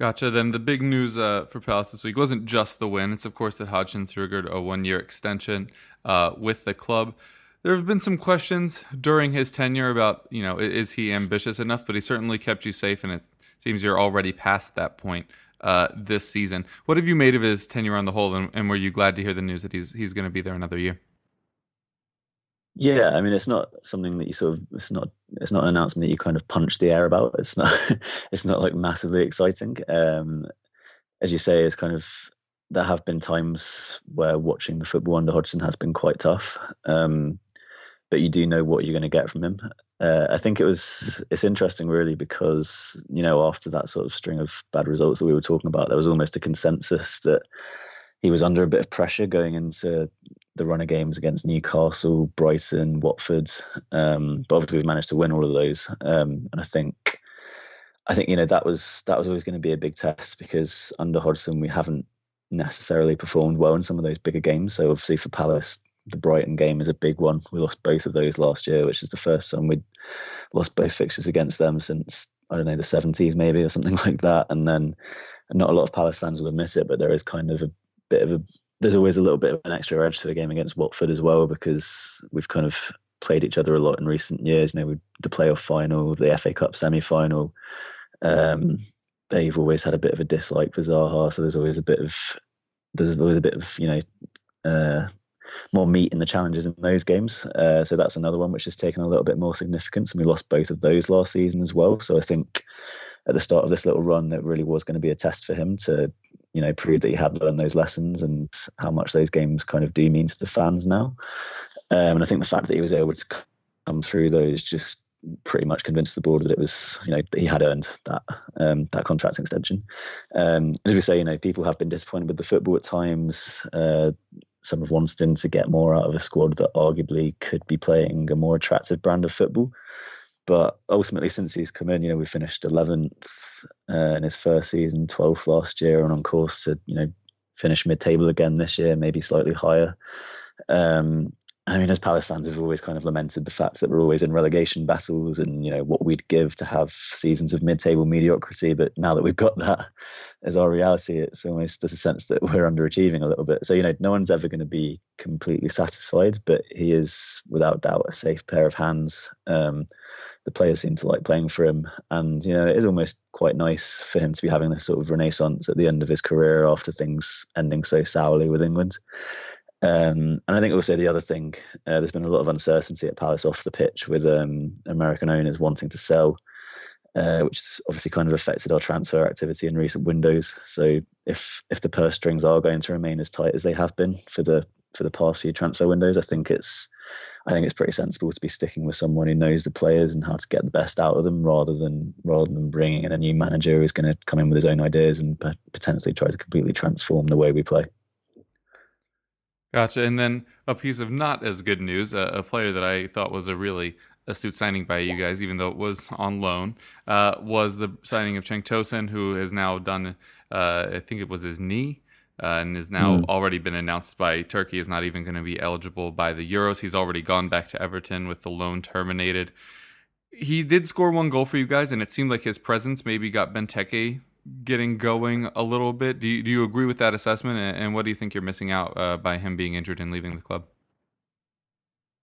Gotcha. Then the big news uh, for Palace this week wasn't just the win. It's, of course, that Hodgson triggered a one year extension uh, with the club. There have been some questions during his tenure about, you know, is he ambitious enough? But he certainly kept you safe, and it seems you're already past that point uh, this season. What have you made of his tenure on the whole, and, and were you glad to hear the news that he's he's going to be there another year? Yeah, I mean, it's not something that you sort of it's not it's not an announcement that you kind of punch the air about. It's not [laughs] it's not like massively exciting. Um, as you say, it's kind of there have been times where watching the football under Hodgson has been quite tough. Um, but you do know what you're going to get from him. Uh, I think it was it's interesting really because you know after that sort of string of bad results that we were talking about, there was almost a consensus that he was under a bit of pressure going into the run of games against Newcastle, Brighton, Watford. Um, but obviously we've managed to win all of those, um, and I think I think you know that was that was always going to be a big test because under Hodgson we haven't necessarily performed well in some of those bigger games. So obviously for Palace, the Brighton game is a big one. We lost both of those last year, which is the first time we'd lost both fixtures against them since I don't know the 70s maybe or something [laughs] like that. And then not a lot of Palace fans will admit it, but there is kind of a bit of a there's always a little bit of an extra edge to a game against Watford as well because we've kind of played each other a lot in recent years. You know, the playoff final, the FA Cup semi final. Um, they've always had a bit of a dislike for Zaha, so there's always a bit of there's always a bit of you know uh, more meat in the challenges in those games. Uh, so that's another one which has taken a little bit more significance, and we lost both of those last season as well. So I think at the start of this little run, that really was going to be a test for him to you know prove that he had learned those lessons and how much those games kind of do mean to the fans now. Um, and I think the fact that he was able to come through those just pretty much convinced the board that it was, you know, he had earned that um, that contract extension. Um, as we say, you know, people have been disappointed with the football at times. Uh, some have wanted him to get more out of a squad that arguably could be playing a more attractive brand of football. But ultimately, since he's come in, you know, we finished 11th uh, in his first season, 12th last year, and on course to, you know, finish mid-table again this year, maybe slightly higher. Um, I mean, as Palace fans, we've always kind of lamented the fact that we're always in relegation battles and, you know, what we'd give to have seasons of mid table mediocrity. But now that we've got that as our reality, it's almost there's a sense that we're underachieving a little bit. So, you know, no one's ever going to be completely satisfied, but he is without doubt a safe pair of hands. Um, the players seem to like playing for him. And, you know, it is almost quite nice for him to be having this sort of renaissance at the end of his career after things ending so sourly with England. Um, and I think also the other thing, uh, there's been a lot of uncertainty at Palace off the pitch with um, American owners wanting to sell, uh, which has obviously kind of affected our transfer activity in recent windows. So if if the purse strings are going to remain as tight as they have been for the for the past few transfer windows, I think it's I think it's pretty sensible to be sticking with someone who knows the players and how to get the best out of them, rather than rather than bringing in a new manager who's going to come in with his own ideas and potentially try to completely transform the way we play. Gotcha. And then a piece of not as good news, uh, a player that I thought was a really astute signing by you guys, even though it was on loan, uh, was the signing of Cenk Tosun, who has now done, uh, I think it was his knee, uh, and is now mm. already been announced by Turkey is not even going to be eligible by the Euros. He's already gone back to Everton with the loan terminated. He did score one goal for you guys, and it seemed like his presence maybe got Benteke getting going a little bit. Do you, do you agree with that assessment? And what do you think you're missing out uh, by him being injured and leaving the club?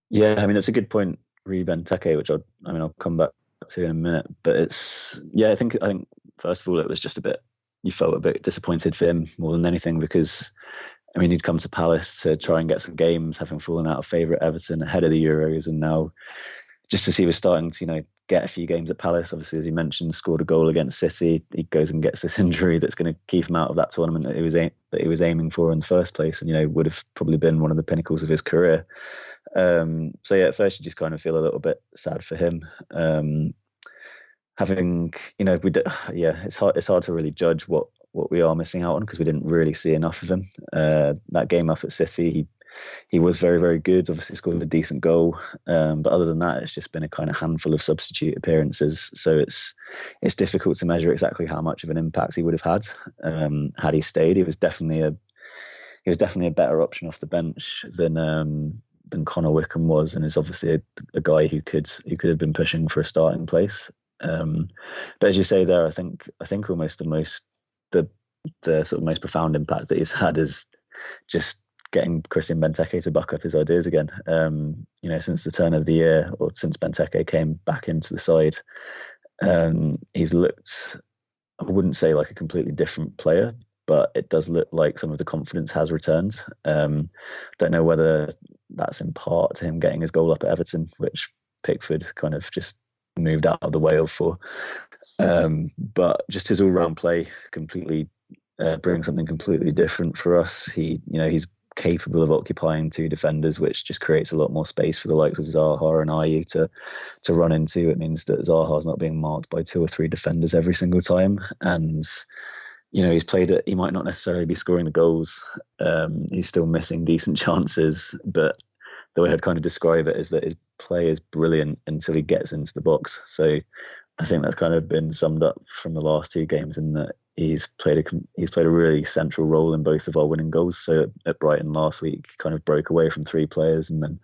Yeah, I mean it's a good point, Re Benteke, which I'll, I mean I'll come back to in a minute. But it's yeah, I think I think first of all it was just a bit you felt a bit disappointed for him more than anything because I mean he'd come to Palace to try and get some games, having fallen out of favour at Everton ahead of the Euros, and now just as he was starting to you know get a few games at Palace. Obviously, as you mentioned, scored a goal against City. He goes and gets this [laughs] injury that's going to keep him out of that tournament that he was aim- that he was aiming for in the first place, and you know would have probably been one of the pinnacles of his career. Um, so yeah, at first you just kind of feel a little bit sad for him. Um, having you know we do, [sighs] yeah, it's hard it's hard to really judge what what we are missing out on because we didn't really see enough of him. Uh, that game up at City, he he was very very good. Obviously scored a decent goal, um, but other than that, it's just been a kind of handful of substitute appearances. So it's it's difficult to measure exactly how much of an impact he would have had um, had he stayed. He was definitely a he was definitely a better option off the bench than um, than Connor Wickham was, and is obviously a, a, guy who could who could have been pushing for a starting place. Um, but as you say there, I think I think almost the most the the sort of most profound impact that he's had is just getting Christian Benteke to buck up his ideas again. Um, you know, since the turn of the year or since Benteke came back into the side, um, he's looked. I wouldn't say like a completely different player, but it does look like some of the confidence has returned. Um, don't know whether that's in part to him getting his goal up at Everton, which Pickford kind of just moved out of the way of for. Um, but just his all-round play completely uh, brings something completely different for us. He, you know, he's capable of occupying two defenders, which just creates a lot more space for the likes of Zaha and Ayew to to run into. It means that Zaha's not being marked by two or three defenders every single time, and you know he's played it. He might not necessarily be scoring the goals. Um, he's still missing decent [laughs] chances, but the way I'd kind of describe it is that his play is brilliant until he gets into the box. So I think that's kind of been summed up from the last two games in that he's played a he's played a really central role in both of our winning goals. So at Brighton last week, kind of broke away from three players and then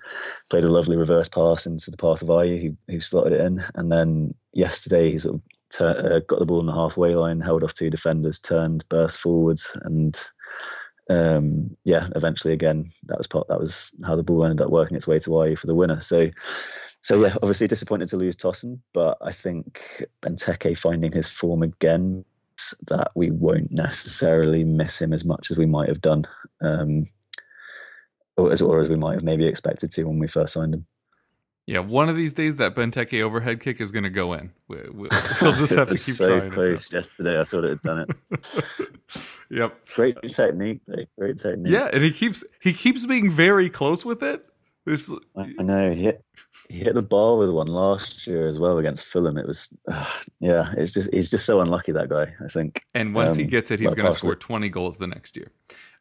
played a lovely reverse pass into the path of Ayew, who who slotted it in. And then yesterday, he sort of uh, got the ball in the halfway line, held off two defenders, turned, burst forwards, and um, yeah, eventually again that was part that was how the ball ended up working its way to Ayew for the winner. So. So yeah, obviously disappointed to lose Tosun, but I think Benteke finding his form again that we won't necessarily miss him as much as we might have done, um, or as or as we might have maybe expected to when we first signed him. Yeah, one of these days that Benteke overhead kick is going to go in. We, will [laughs] we'll just have to keep so trying. close yesterday. I thought it had done it. [laughs] yep. Great technique. Great technique. Yeah, and he keeps he keeps being very close with it. This, I know. He hit, he hit the bar with one last year as well against Fulham. It was, uh, yeah, it's just he's just so unlucky that guy. I think. And once um, he gets it, he's going to score twenty goals the next year.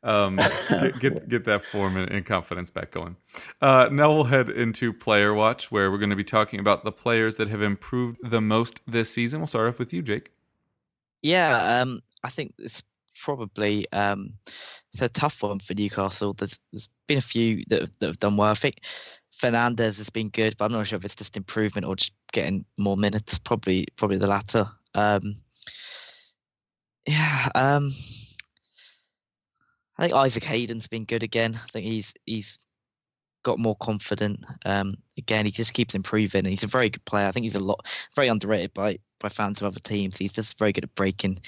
Um, [laughs] get, get, get that form and, and, confidence back going. Uh, now we'll head into player watch, where we're going to be talking about the players that have improved the most this season. We'll start off with you, Jake. Yeah, um, I think it's probably um, it's a tough one for Newcastle. There's, there's been a few that have, that have done well. I think Fernandez has been good, but I'm not sure if it's just improvement or just getting more minutes. Probably, probably the latter. Um, yeah, um, I think Isaac Hayden's been good again. I think he's he's got more confident. Um, again, he just keeps improving. He's a very good player. I think he's a lot very underrated by by fans of other teams. He's just very good at breaking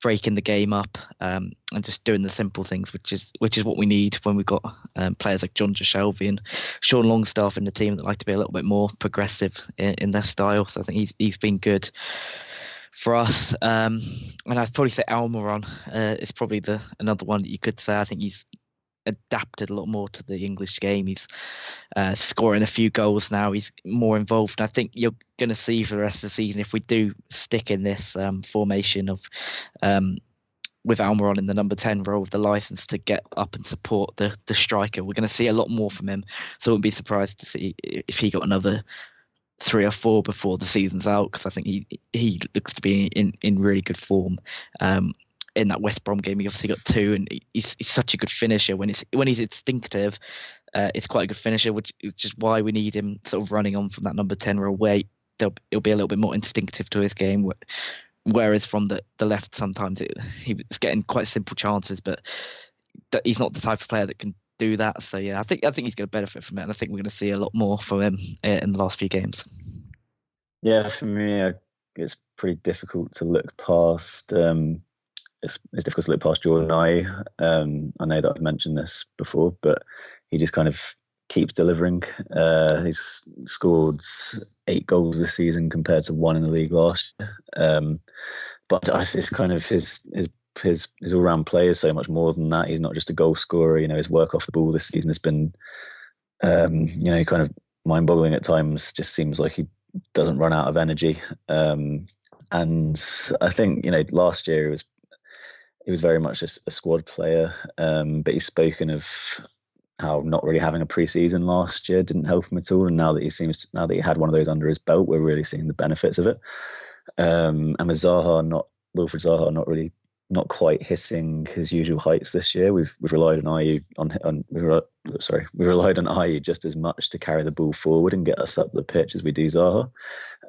breaking the game up um, and just doing the simple things, which is which is what we need when we've got um, players like John Shelvey and Sean Longstaff in the team that like to be a little bit more progressive in, in their style. So I think he's he's been good for us. Um, and I'd probably say Almiron uh, is probably the another one that you could say. I think he's adapted a lot more to the English game. He's uh, scoring a few goals now. He's more involved. I think you're going to see for the rest of the season if we do stick in this um, formation of um, with Almiron in the number 10 role with the license to get up and support the the striker. We're going to see a lot more from him. So I wouldn't be surprised to see if he got another three or four before the season's out because I think he he looks to be in, in really good form. Um, in that West Brom game, he obviously got two, and he's, he's such a good finisher. When he's when he's instinctive, uh, it's quite a good finisher, which, is why we need him sort of running on from that number ten role where it'll be a little bit more instinctive to his game. Whereas from the, the left, sometimes it, he's getting quite simple chances, but he's not the type of player that can do that. So yeah, I think I think he's going to benefit from it, and I think we're going to see a lot more from him uh, in the last few games. Yeah, for me, it's pretty difficult to look past. Um, it's, it's difficult to look past Jordan Ayew. Um, I know that I've mentioned this before, but he just kind of keeps delivering. Uh, he's scored eight goals this season compared to one in the league last year. Um, but it's kind of his his his his all round play is so much more than that. He's not just a goal scorer. You know, his work off the ball this season has been, um, you know, kind of mind boggling at times. Just seems like he doesn't run out of energy. Um, and I think you know last year it was he was very much a, a squad player, um, but he's spoken of how not really having a preseason last year didn't help him at all. And now that he seems now that he had one of those under his belt, we're really seeing the benefits of it. Um, and with Zaha not Wilfried Zaha not really not quite hitting his usual heights this year. We've we've relied on Ayew on on we re, sorry we relied on Ayew just as much to carry the ball forward and get us up the pitch as we do Zaha.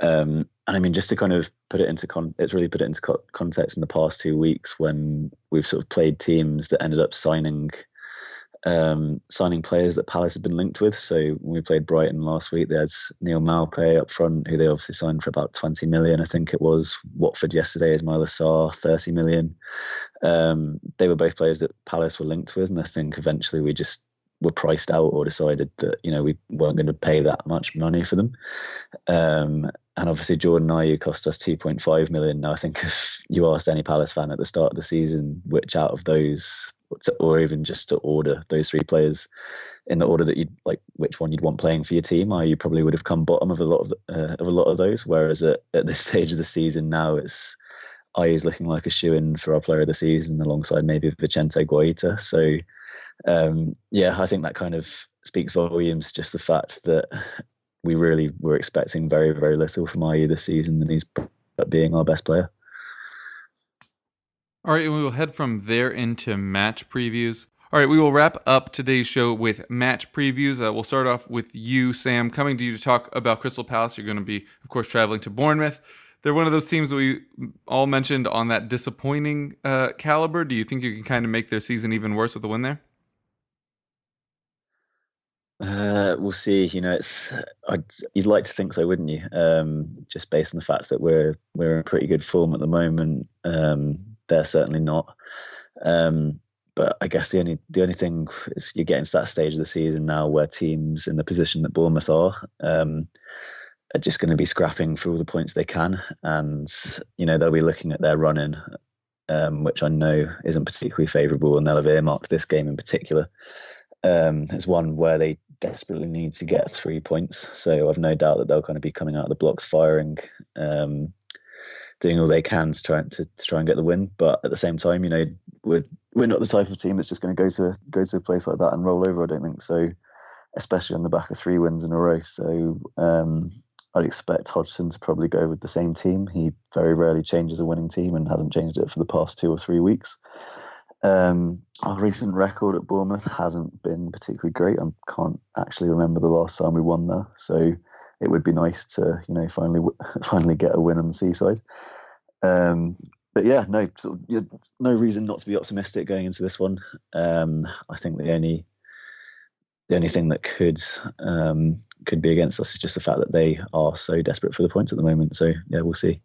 Um, and I mean, just to kind of put it into con, it's really put it into co- context in the past two weeks when we've sort of played teams that ended up signing um, signing players that Palace had been linked with. So when we played Brighton last week, they had Neal Maupay up front, who they obviously signed for about 20 million, I think it was. Watford yesterday, Ismaila Sarr, 30 million. Um, they were both players that Palace were linked with, and I think eventually we just were priced out or decided that you know we weren't going to pay that much money for them. Um, and obviously Jordan Ayew cost us 2.5 million. Now I think if you asked any Palace fan at the start of the season which out of those or even just to order those three players in the order that you'd like which one you'd want playing for your team you probably would have come bottom of a lot of uh, of a lot of those whereas at, at this [laughs] stage of the season now it's is looking like a shoe in for our player of the season alongside maybe Vicente Guaita so um, yeah I think that kind of speaks volumes just the fact that we really were expecting very very little from Ayew this season and he's being our best player all right, and we will head from there into match previews. All right, we will wrap up today's show with match previews. Uh, we'll start off with you, Sam, coming to you to talk about Crystal Palace. You're going to be, of course, traveling to Bournemouth. They're one of those teams that we all mentioned on that disappointing uh, caliber. Do you think you can kind of make their season even worse with the win there? Uh, we'll see. You know, it's I'd, you'd like to think so, wouldn't you? Um, just based on the fact that we're we're in pretty good form at the moment. Um, they're certainly not. Um, but I guess the only the only thing is you're getting to that stage of the season now where teams in the position that Bournemouth are um, are just going to be scrapping for all the points they can, and you know they'll be looking at their running, um, which I know isn't particularly favourable, and they'll have earmarked this game in particular um, as one where they desperately need to get three points. So I've no doubt that they'll kind of be coming out of the blocks firing. Um, doing all they can to try to, to try and get the win. But at the same time, you know, we're we're not the type of team that's just going to go to go to a place like that and roll over. I don't think so, especially on the back of three wins in a row. So um, I'd expect Hodgson to probably go with the same team. He very rarely changes a winning team and hasn't changed it for the past two or three weeks. Um, our recent record at Bournemouth hasn't been particularly great. I can't actually remember the last time we won there. So it would be nice to you know finally [laughs] finally get a win on the seaside. Um, but yeah, no, no reason not to be optimistic going into this one. Um, I think the only the only thing that could um, could be against us is just the fact that they are so desperate for the points at the moment. So yeah, we'll see.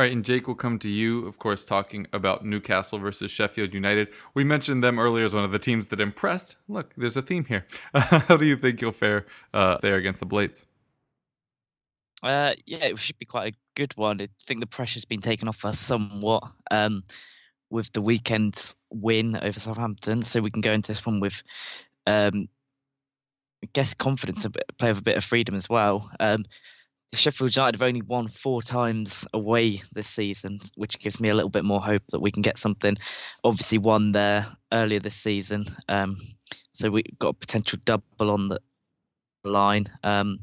All right, and Jake will come to you, of course, talking about Newcastle versus Sheffield United. We mentioned them earlier as one of the teams that impressed. Look, there's a theme here. [laughs] How do you think you'll fare uh, there against the Blades? Uh, yeah, it should be quite a good one. I think the pressure's been taken off us somewhat um, with the weekend's win over Southampton, so we can go into this one with, um, I guess, confidence, a bit, play with a bit of freedom as well. Um, Sheffield United have only won four times away this season, which gives me a little bit more hope that we can get something. Obviously, won there earlier this season, um, so we've got a potential double on the line. Um,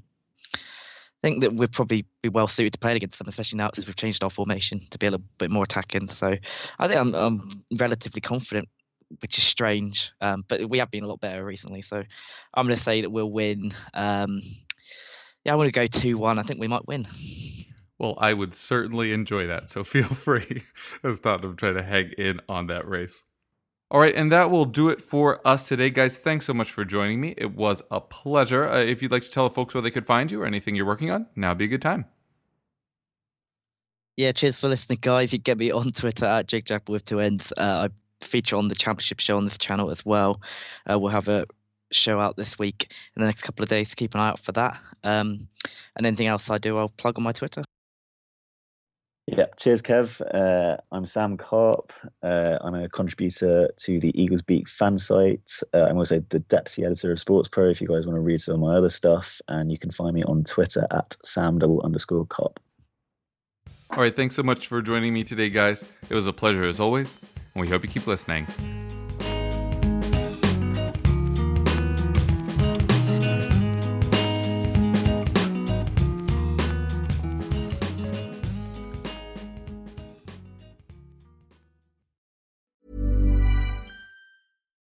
I think that we'd probably be well suited to playing against them, especially now since we've changed our formation to be a little bit more attacking. So I think I'm, I'm relatively confident, which is strange, um, but we have been a lot better recently. So I'm going to say that we'll win. Yeah, I want to go 2 1. I think we might win. Well, I would certainly enjoy that. So feel [laughs] free as Tottenham try to hang in on that race. All right, and that will do it for us today, guys. Thanks so much for joining me. It was a pleasure. Uh, if you'd like to tell the folks where they could find you or anything you're working on, now be a good time. Yeah, cheers for listening, guys. You can get me on Twitter at Jake Jack with two ends. Uh, I feature on the Championship show on this channel as well. Uh, we'll have a show out this week in the next couple of days. Keep an eye out for that. Um, and anything else I do, I'll plug on my Twitter. Yeah, cheers, Kev. Uh, I'm Sam Carp. Uh, I'm a contributor to the Eagles Beak fan site. Uh, I'm also the deputy editor of Sports Pro. If you guys want to read some of my other stuff, and you can find me on Twitter at Sam double underscore Carp. All right, thanks so much for joining me today, guys. It was a pleasure as always, and we hope you keep listening.